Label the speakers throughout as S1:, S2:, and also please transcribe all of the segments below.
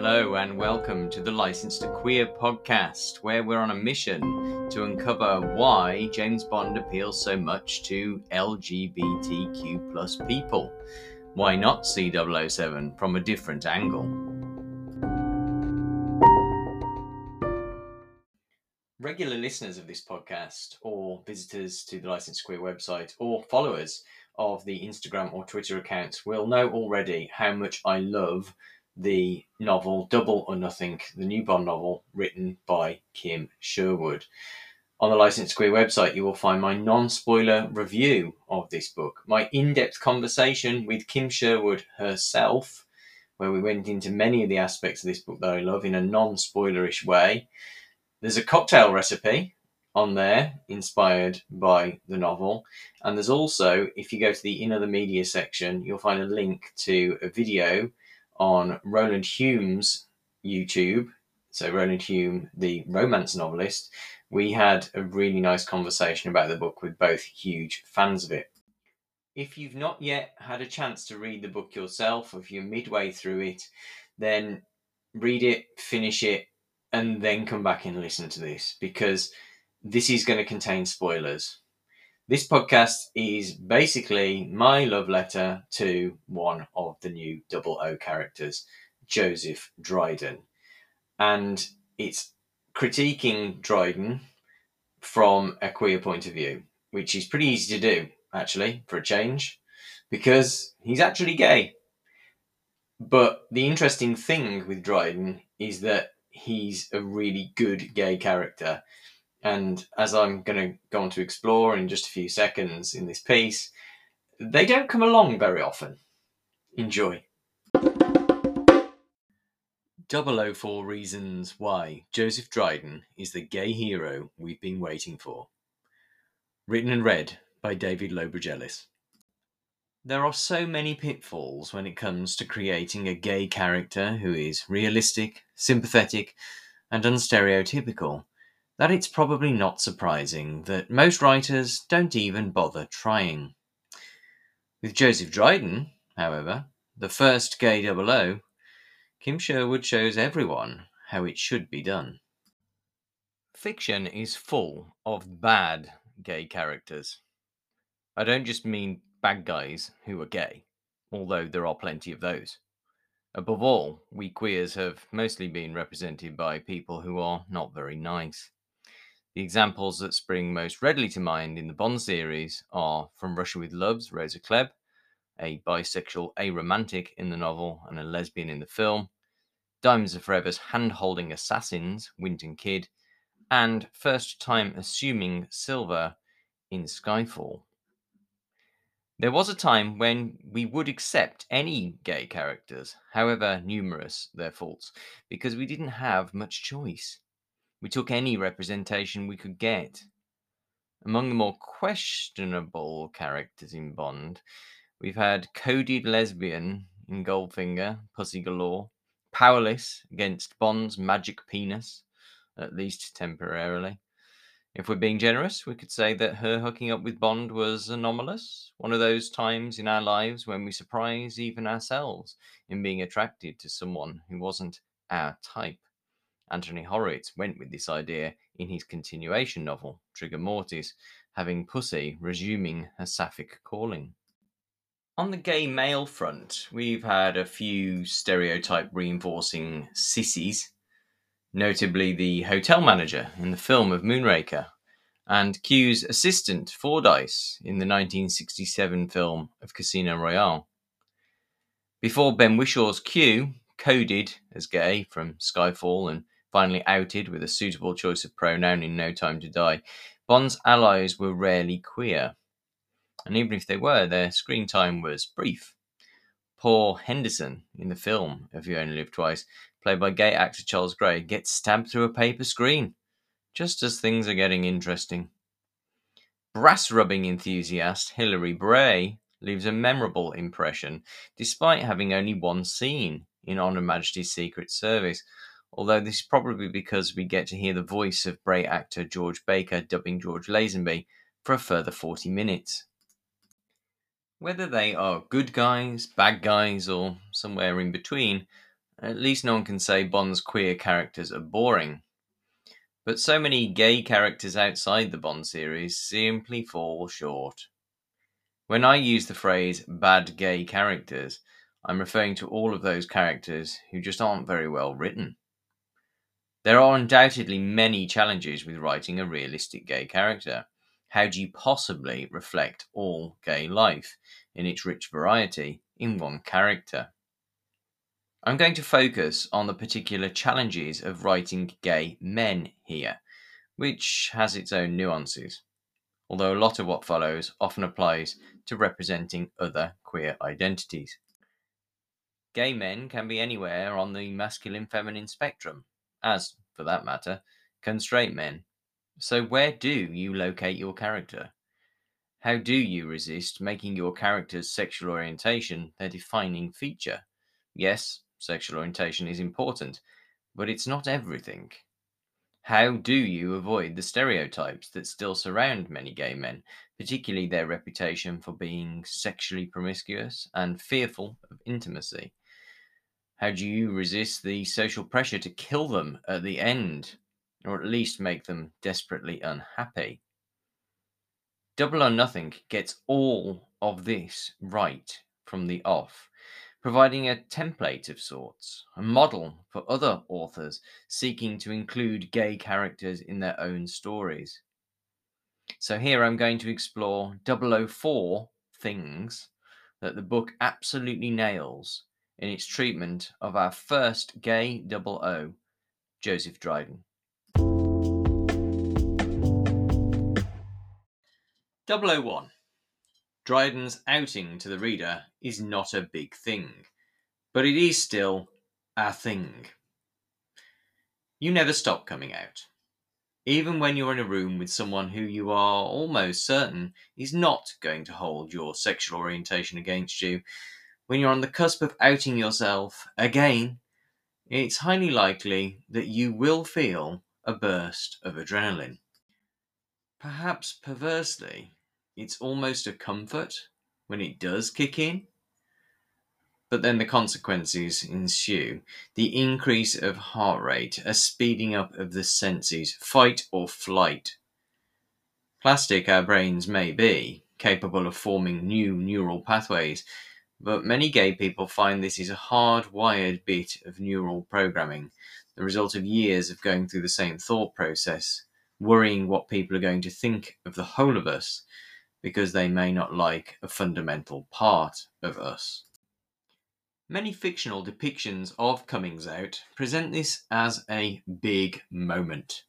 S1: Hello, and welcome to the Licensed to Queer podcast, where we're on a mission to uncover why James Bond appeals so much to LGBTQ plus people. Why not see 007 from a different angle? Regular listeners of this podcast, or visitors to the Licensed to Queer website, or followers of the Instagram or Twitter accounts will know already how much I love the novel Double or Nothing, the new Bond novel written by Kim Sherwood. On the Licensed to Queer website, you will find my non spoiler review of this book, my in depth conversation with Kim Sherwood herself, where we went into many of the aspects of this book that I love in a non spoilerish way. There's a cocktail recipe on there, inspired by the novel. And there's also, if you go to the In Other Media section, you'll find a link to a video on Roland Hume's YouTube. So, Roland Hume, the romance novelist, we had a really nice conversation about the book with both huge fans of it. If you've not yet had a chance to read the book yourself, or if you're midway through it, then read it, finish it, and then come back and listen to this because this is going to contain spoilers. This podcast is basically my love letter to one of the new Double O characters, Joseph Dryden. And it's critiquing Dryden from a queer point of view, which is pretty easy to do, actually, for a change, because he's actually gay. But the interesting thing with Dryden is that he's a really good gay character and as I'm going to go on to explore in just a few seconds in this piece, they don't come along very often. Enjoy. 004 Reasons Why Joseph Dryden is the gay hero we've been waiting for. Written and read by David Lowbridge-Ellis. There are so many pitfalls when it comes to creating a gay character who is realistic, sympathetic, and unstereotypical that it's probably not surprising that most writers don't even bother trying. With Joseph Dryden, however, the first gay double O, Kim Sherwood shows everyone how it should be done. Fiction is full of bad gay characters. I don't just mean bad guys who are gay, although there are plenty of those. Above all, we queers have mostly been represented by people who are not very nice. The examples that spring most readily to mind in the Bond series are From Russia with Love's Rosa Klebb, a bisexual aromantic in the novel and a lesbian in the film, Diamonds Are Forever's hand holding assassins, Wint and Kidd, and first time assuming Silva in Skyfall. There was a time when we would accept any gay characters, however numerous their faults, because we didn't have much choice. We took any representation we could get. Among the more questionable characters in Bond, we've had coded lesbian in Goldfinger, Pussy Galore, powerless against Bond's magic penis, at least temporarily. If we're being generous, we could say that her hooking up with Bond was anomalous, one of those times in our lives when we surprise even ourselves in being attracted to someone who wasn't our type. Anthony Horowitz went with this idea in his continuation novel, Trigger Mortis, having Pussy resuming her sapphic calling. On the gay male front, we've had a few stereotype reinforcing sissies, notably the hotel manager in the film of Moonraker, and Q's assistant Fordyce in the 1967 film of Casino Royale. Before Ben Whishaw's Q, coded as gay from Skyfall and finally outed with a suitable choice of pronoun in No Time to Die, Bond's allies were rarely queer. And even if they were, their screen time was brief. Poor Henderson in the film If You Only Live Twice, played by gay actor Charles Gray, gets stabbed through a paper screen, just as things are getting interesting. Brass rubbing enthusiast Hilary Bray leaves a memorable impression despite having only one scene in On Her Majesty's Secret Service, although this is probably because we get to hear the voice of Bray actor George Baker dubbing George Lazenby for a further 40 minutes. Whether they are good guys, bad guys, or somewhere in between, At least no one can say Bond's queer characters are boring. But so many gay characters outside the Bond series simply fall short. When I use the phrase bad gay characters, I'm referring to all of those characters who just aren't very well written. There are undoubtedly many challenges with writing a realistic gay character. How do you possibly reflect all gay life in its rich variety in one character? I'm going to focus on the particular challenges of writing gay men here, which has its own nuances, although a lot of what follows often applies to representing other queer identities. Gay men can be anywhere on the masculine feminine spectrum, as, for that matter, can straight men. So, where do you locate your character? How do you resist making your character's sexual orientation their defining feature? Yes, sexual orientation is important, but it's not everything. How do you avoid the stereotypes that still surround many gay men, particularly their reputation for being sexually promiscuous and fearful of intimacy? How do you resist the social pressure to kill them at the end, or at least make them desperately unhappy? Double or Nothing gets all of this right from the off providing a template of sorts, a model for other authors seeking to include gay characters in their own stories. So here I'm going to explore 004 things that the book absolutely nails in its treatment of our first gay double O, Joseph Dryden. 001 Dryden's outing to the reader is not a big thing, but it is still a thing. You never stop coming out. Even when you're in a room with someone who you are almost certain is not going to hold your sexual orientation against you, when you're on the cusp of outing yourself again, it's highly likely that you will feel a burst of adrenaline. Perhaps perversely, it's almost a comfort when it does kick in. But then the consequences ensue the increase of heart rate, a speeding up of the senses, fight or flight. Plastic our brains may be, capable of forming new neural pathways, but many gay people find this is a hardwired bit of neural programming, the result of years of going through the same thought process, worrying what people are going to think of the whole of us, because they may not like a fundamental part of us. Many fictional depictions of comings out present this as a big moment.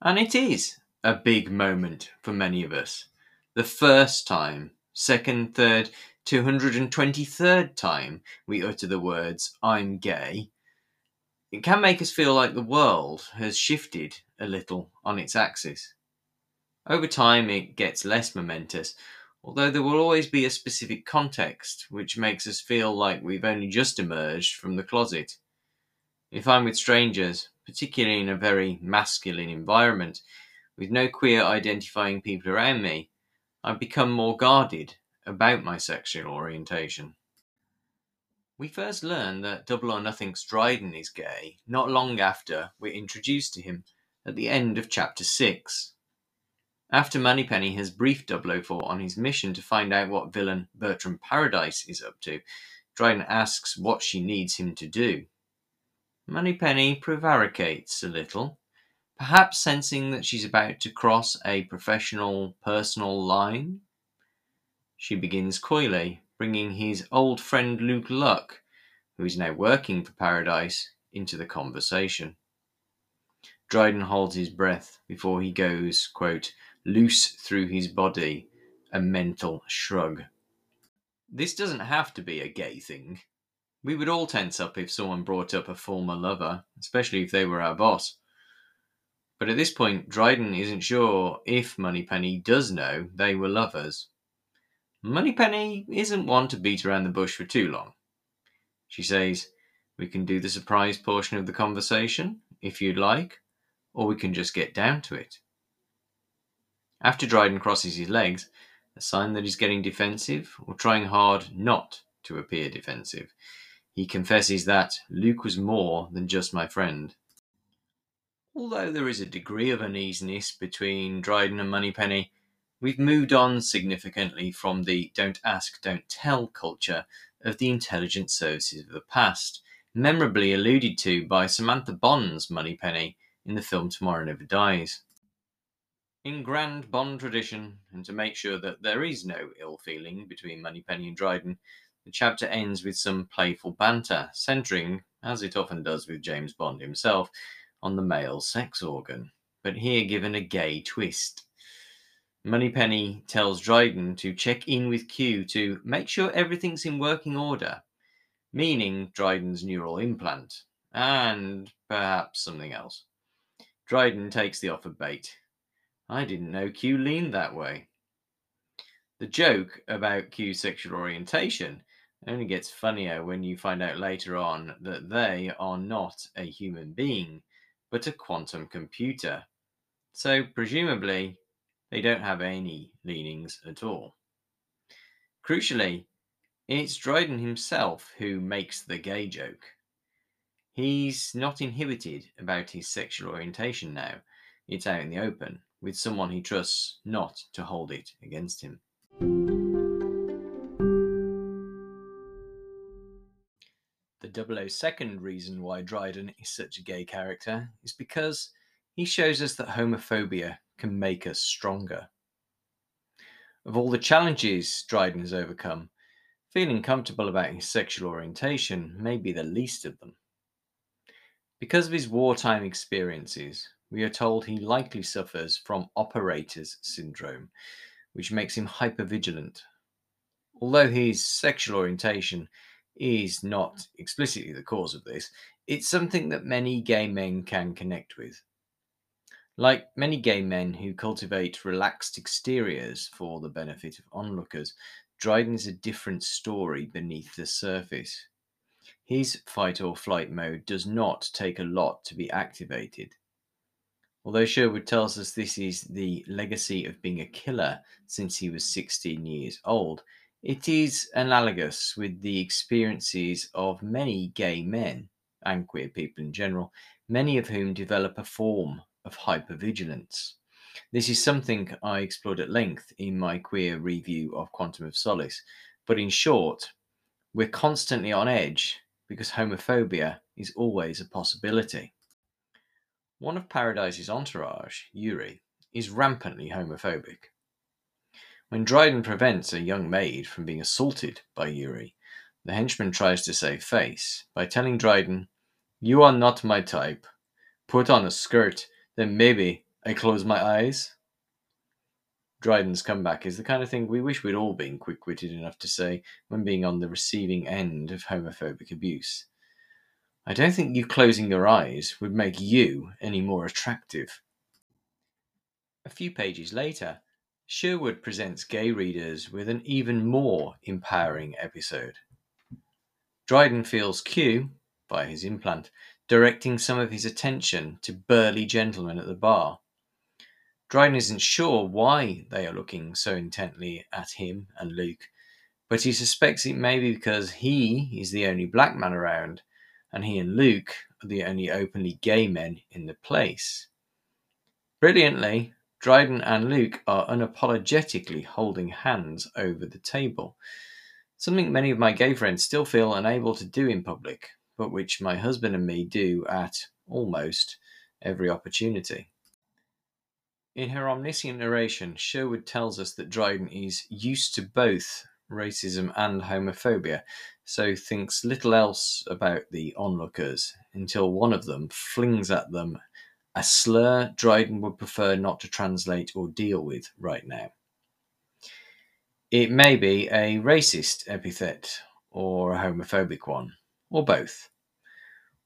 S1: And it is a big moment for many of us. The first time, second, third, 223rd time we utter the words, I'm gay, it can make us feel like the world has shifted a little on its axis. Over time, it gets less momentous, although there will always be a specific context which makes us feel like we've only just emerged from the closet. If I'm with strangers, particularly in a very masculine environment, with no queer identifying people around me, I've become more guarded about my sexual orientation. We first learn that Double or Nothing's Dryden is gay not long after we're introduced to him at the end of chapter 6. After Moneypenny has briefed 004 on his mission to find out what villain Bertram Paradise is up to, Dryden asks what she needs him to do. Moneypenny prevaricates a little, perhaps sensing that she's about to cross a professional personal line. She begins coyly, bringing his old friend Luke Luck, who is now working for Paradise, into the conversation. Dryden holds his breath before he goes, quote, loose through his body, a mental shrug. This doesn't have to be a gay thing. We would all tense up if someone brought up a former lover, especially if they were our boss. But at this point, Dryden isn't sure if Moneypenny does know they were lovers. Moneypenny isn't one to beat around the bush for too long. She says, We can do the surprise portion of the conversation, if you'd like, or we can just get down to it. After Dryden crosses his legs, a sign that he's getting defensive or trying hard not to appear defensive, he confesses that Luke was more than just my friend. Although there is a degree of uneasiness between Dryden and Moneypenny, we've moved on significantly from the don't ask, don't tell culture of the intelligence services of the past, memorably alluded to by Samantha Bond's Moneypenny in the film Tomorrow Never Dies. In grand Bond tradition, and to make sure that there is no ill feeling between Moneypenny and Dryden, the chapter ends with some playful banter, centering, as it often does with James Bond himself, on the male sex organ, but here given a gay twist. Moneypenny tells Dryden to check in with Q to make sure everything's in working order, meaning Dryden's neural implant, and perhaps something else. Dryden takes the offered bait. I didn't know Q leaned that way. The joke about Q's sexual orientation only gets funnier when you find out later on that they are not a human being, but a quantum computer. So, presumably, they don't have any leanings at all. Crucially, it's Dryden himself who makes the gay joke. He's not inhibited about his sexual orientation now. It's out in the open, with someone he trusts not to hold it against him. The 002nd reason why Dryden is such a gay character is because he shows us that homophobia can make us stronger. Of all the challenges Dryden has overcome, feeling comfortable about his sexual orientation may be the least of them. Because of his wartime experiences, we are told he likely suffers from operator's syndrome, which makes him hypervigilant. Although his sexual orientation is not explicitly the cause of this, it's something that many gay men can connect with. Like many gay men who cultivate relaxed exteriors for the benefit of onlookers, Dryden is a different story beneath the surface. His fight or flight mode does not take a lot to be activated. Although Sherwood tells us this is the legacy of being a killer since he was 16 years old, it is analogous with the experiences of many gay men and queer people in general, many of whom develop a form of hypervigilance. This is something I explored at length in my queer review of Quantum of Solace, but in short, we're constantly on edge because homophobia is always a possibility. One of Paradise's entourage, Yuri, is rampantly homophobic. When Dryden prevents a young maid from being assaulted by Yuri, the henchman tries to save face by telling Dryden, You are not my type. Put on a skirt, then maybe I close my eyes. Dryden's comeback is the kind of thing we wish we'd all been quick witted enough to say when being on the receiving end of homophobic abuse. I don't think you closing your eyes would make you any more attractive. A few pages later, Sherwood presents gay readers with an even more empowering episode. Dryden feels Q, by his implant, directing some of his attention to burly gentlemen at the bar. Dryden isn't sure why they are looking so intently at him and Luke, but he suspects it may be because he is the only black man around, and he and Luke are the only openly gay men in the place. Brilliantly, Dryden and Luke are unapologetically holding hands over the table, something many of my gay friends still feel unable to do in public, but which my husband and me do at almost every opportunity. In her omniscient narration, Sherwood tells us that Dryden is used to both racism and homophobia, so thinks little else about the onlookers until one of them flings at them a slur Dryden would prefer not to translate or deal with right now. It may be a racist epithet or a homophobic one, or both.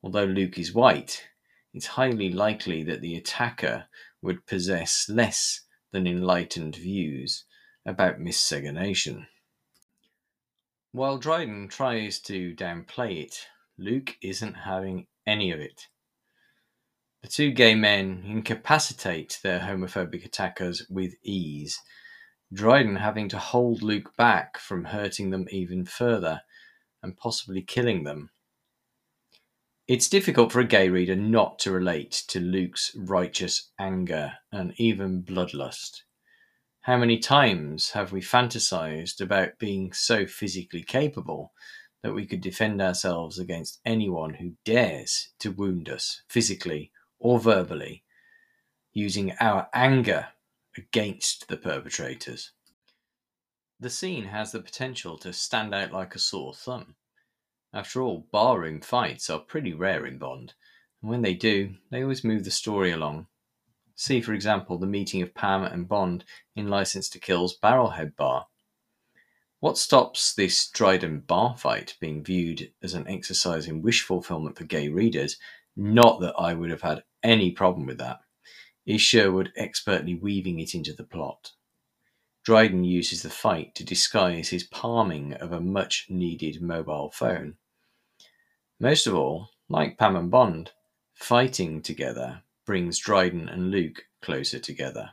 S1: Although Luke is white, it's highly likely that the attacker would possess less than enlightened views about miscegenation. While Dryden tries to downplay it, Luke isn't having any of it. The two gay men incapacitate their homophobic attackers with ease, Dryden having to hold Luke back from hurting them even further and possibly killing them It's difficult for a gay reader not to relate to Luke's righteous anger and even bloodlust. How many times have we fantasized about being so physically capable that we could defend ourselves against anyone who dares to wound us physically or verbally, using our anger against the perpetrators? The scene has the potential to stand out like a sore thumb. After all, barroom fights are pretty rare in Bond, and when they do, they always move the story along. See, for example, the meeting of Pam and Bond in License to Kill's Barrelhead Bar. What stops this Dryden bar fight being viewed as an exercise in wish fulfillment for gay readers, not that I would have had any problem with that, is Sherwood expertly weaving it into the plot. Dryden uses the fight to disguise his palming of a much needed mobile phone. Most of all, like Pam and Bond, fighting together brings Dryden and Luke closer together.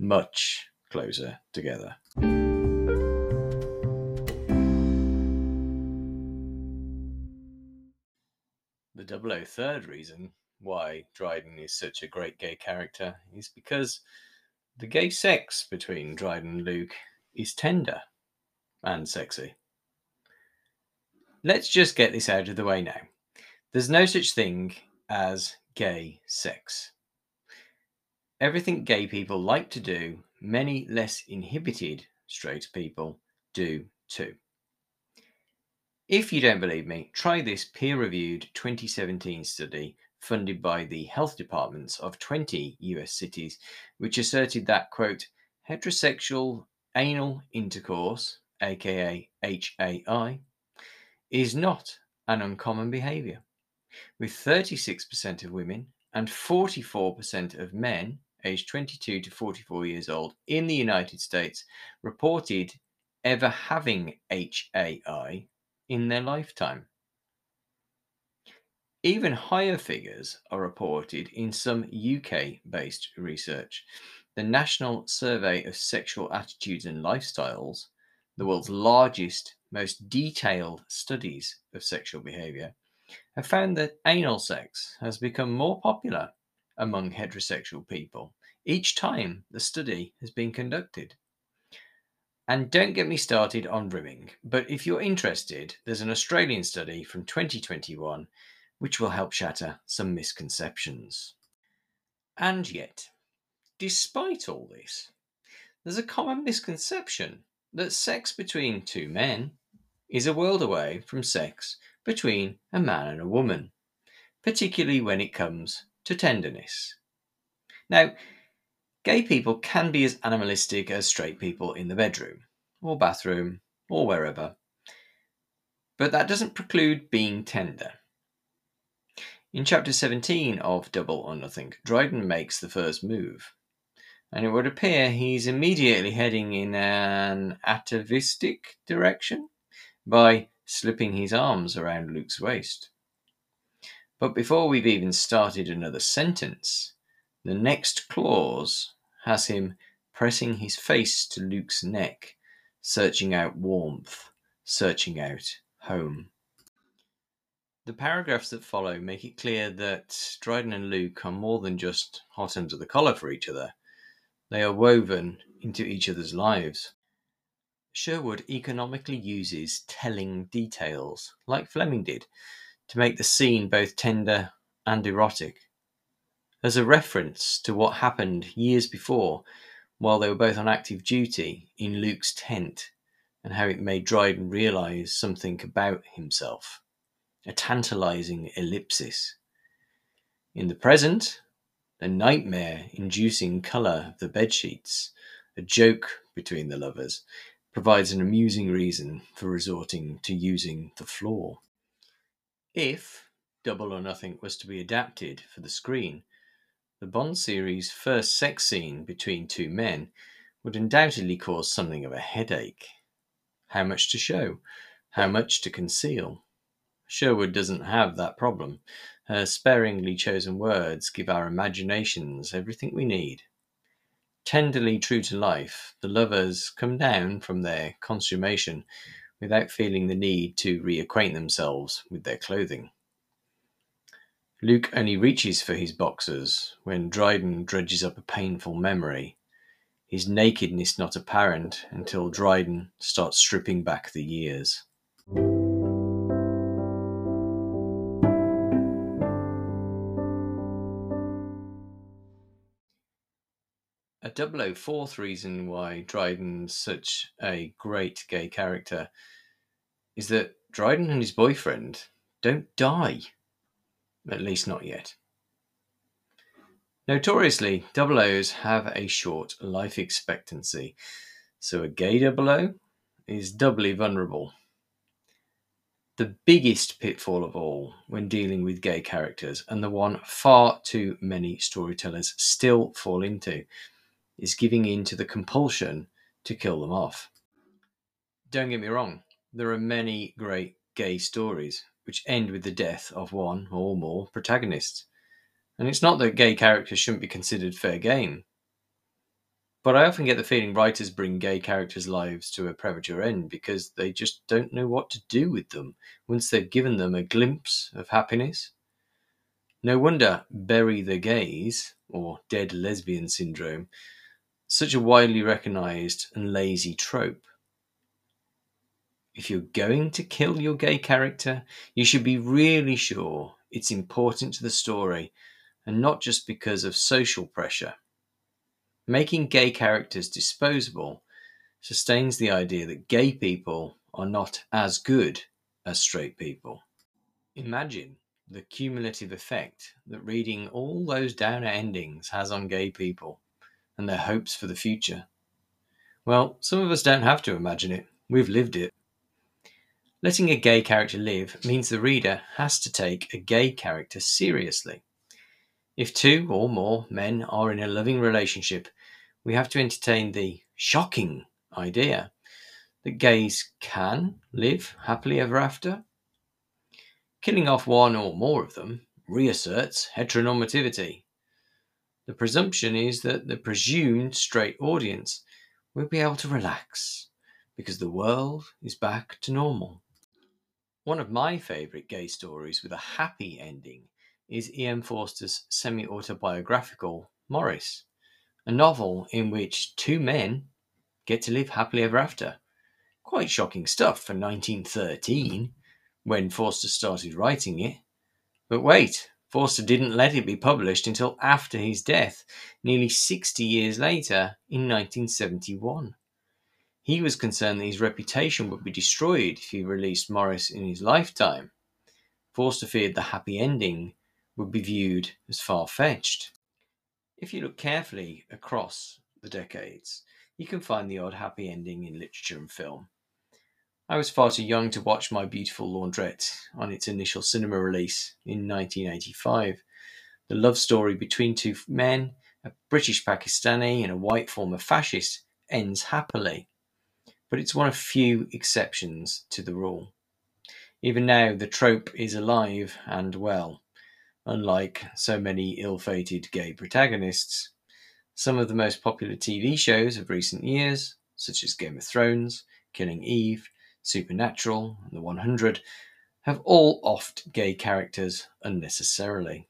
S1: Much closer together. The 003rd reason why Dryden is such a great gay character is because the gay sex between Dryden and Luke is tender and sexy. Let's just get this out of the way now. There's no such thing as gay sex. Everything gay people like to do, many less inhibited straight people do too. If you don't believe me, try this peer reviewed 2017 study funded by the health departments of 20 US cities, which asserted that, quote, heterosexual anal intercourse, aka HAI, is not an uncommon behavior, with 36% of women and 44% of men aged 22 to 44 years old in the United States reported ever having HAI in their lifetime. Even higher figures are reported in some UK based research. The National Survey of Sexual Attitudes and Lifestyles, the world's largest most detailed studies of sexual behavior have found that anal sex has become more popular among heterosexual people each time the study has been conducted. And don't get me started on rimming, but if you're interested, there's an Australian study from 2021 which will help shatter some misconceptions. And yet, despite all this, there's a common misconception that sex between two men is a world away from sex between a man and a woman, particularly when it comes to tenderness. Now, gay people can be as animalistic as straight people in the bedroom, or bathroom, or wherever, but that doesn't preclude being tender. In chapter 17 of Double or Nothing, Dryden makes the first move, and it would appear he's immediately heading in an atavistic direction by slipping his arms around Luke's waist. But before we've even started another sentence, the next clause has him pressing his face to Luke's neck, searching out warmth, searching out home. The paragraphs that follow make it clear that Dryden and Luke are more than just hot ends of the collar for each other. They are woven into each other's lives. Sherwood economically uses telling details, like Fleming did, to make the scene both tender and erotic. As a reference to what happened years before while they were both on active duty in Luke's tent and how it made Dryden realize something about himself. A tantalizing ellipsis. In the present, the nightmare inducing colour of the bedsheets, a joke between the lovers, provides an amusing reason for resorting to using the floor. If Double or Nothing was to be adapted for the screen, the Bond series' first sex scene between two men would undoubtedly cause something of a headache. How much to show? How much to conceal? Sherwood doesn't have that problem. Her sparingly chosen words give our imaginations everything we need. Tenderly true to life, the lovers come down from their consummation without feeling the need to reacquaint themselves with their clothing. Luke only reaches for his boxers when Dryden dredges up a painful memory, his nakedness not apparent until Dryden starts stripping back the years. Double oh o fourth reason why Dryden's such a great gay character is that Dryden and his boyfriend don't die. At least not yet. Notoriously, double O's have a short life expectancy, so a gay double O is doubly vulnerable. The biggest pitfall of all when dealing with gay characters, and the one far too many storytellers still fall into, is giving in to the compulsion to kill them off. Don't get me wrong, there are many great gay stories which end with the death of one or more protagonists. And it's not that gay characters shouldn't be considered fair game. But I often get the feeling writers bring gay characters' lives to a premature end because they just don't know what to do with them once they've given them a glimpse of happiness. No wonder Bury the Gays, or Dead Lesbian Syndrome, such a widely recognised and lazy trope. If you're going to kill your gay character, you should be really sure it's important to the story and not just because of social pressure. Making gay characters disposable sustains the idea that gay people are not as good as straight people. Imagine the cumulative effect that reading all those downer endings has on gay people and their hopes for the future. Well, some of us don't have to imagine it, we've lived it. Letting a gay character live means the reader has to take a gay character seriously. If two or more men are in a loving relationship, we have to entertain the shocking idea that gays can live happily ever after. Killing off one or more of them reasserts heteronormativity. The presumption is that the presumed straight audience will be able to relax because the world is back to normal. One of my favourite gay stories with a happy ending is E.M. Forster's semi autobiographical Maurice, a novel in which two men get to live happily ever after. Quite shocking stuff for 1913 when Forster started writing it. But wait, Forster didn't let it be published until after his death, nearly 60 years later in 1971. He was concerned that his reputation would be destroyed if he released Maurice in his lifetime. Forster feared the happy ending would be viewed as far fetched. If you look carefully across the decades, you can find the odd happy ending in literature and film. I was far too young to watch My Beautiful Laundrette on its initial cinema release in 1985. The love story between two men, a British Pakistani and a white former fascist, ends happily but it's one of few exceptions to the rule. Even now, the trope is alive and well. Unlike so many ill fated gay protagonists, some of the most popular TV shows of recent years, such as Game of Thrones, Killing Eve, Supernatural, and The 100, have all offed gay characters unnecessarily.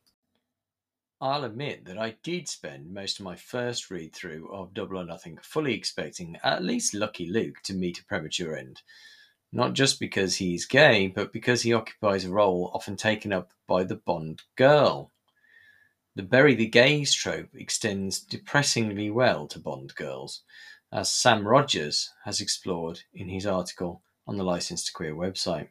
S1: I'll admit that I did spend most of my first read through of Double or Nothing fully expecting at least Lucky Luke to meet a premature end. Not just because he's gay, but because he occupies a role often taken up by the Bond girl. The bury the gays trope extends depressingly well to Bond girls, as Sam Rogers has explored in his article on the License to Queer website.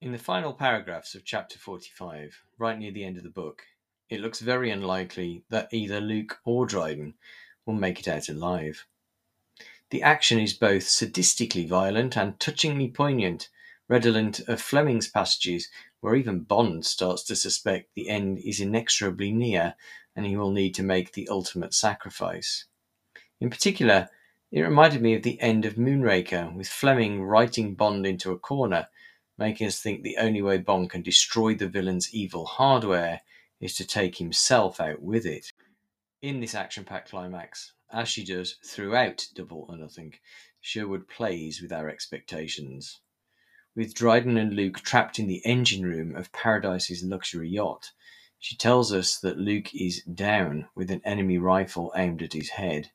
S1: In the final paragraphs of chapter 45, right near the end of the book, it looks very unlikely that either Luke or Dryden will make it out alive. The action is both sadistically violent and touchingly poignant, redolent of Fleming's passages where even Bond starts to suspect the end is inexorably near and he will need to make the ultimate sacrifice. In particular, it reminded me of the end of Moonraker, with Fleming writing Bond into a corner, making us think the only way Bond can destroy the villain's evil hardware is to take himself out with it. In this action packed climax, as she does throughout Double or Nothing, Sherwood plays with our expectations. With Dryden and Luke trapped in the engine room of Paradise's luxury yacht, she tells us that Luke is down with an enemy rifle aimed at his head.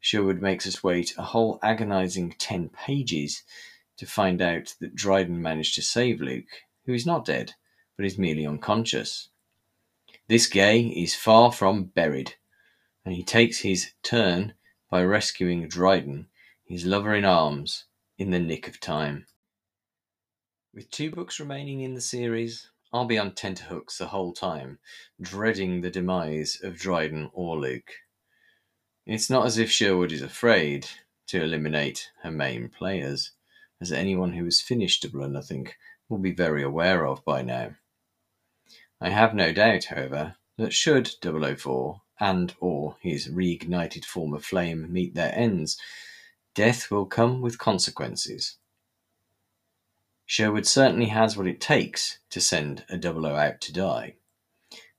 S1: Sherwood makes us wait a whole agonizing 10 pages to find out that Dryden managed to save Luke, who is not dead, but is merely unconscious. This gay is far from buried, and he takes his turn by rescuing Dryden, his lover in arms, in the nick of time. With two books remaining in the series, I'll be on tenterhooks the whole time, dreading the demise of Dryden or Luke. It's not as if Sherwood is afraid to eliminate her main players, as anyone who has finished Double or Nothing will be very aware of by now. I have no doubt, however, that should 004 and or his reignited form of flame meet their ends, death will come with consequences. Sherwood certainly has what it takes to send a double O out to die,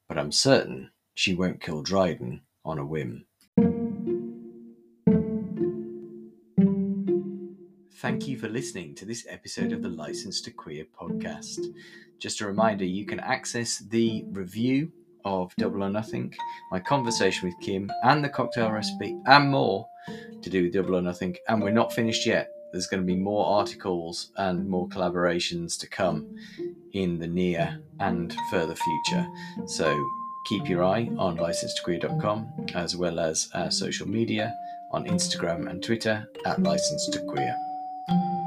S1: but I'm certain she won't kill Dryden on a whim. Thank you mm. for listening to this episode of the License to Queer podcast. Just a reminder you can access the review of Double or Nothing, my conversation with Kim, and the cocktail recipe, and more to do with Double or Nothing. And we're not finished yet. There's going to be more articles and more collaborations to come in the near and further future. So keep your eye on license2queer.com as well as our social media on Instagram and Twitter at license to queer. Thank you.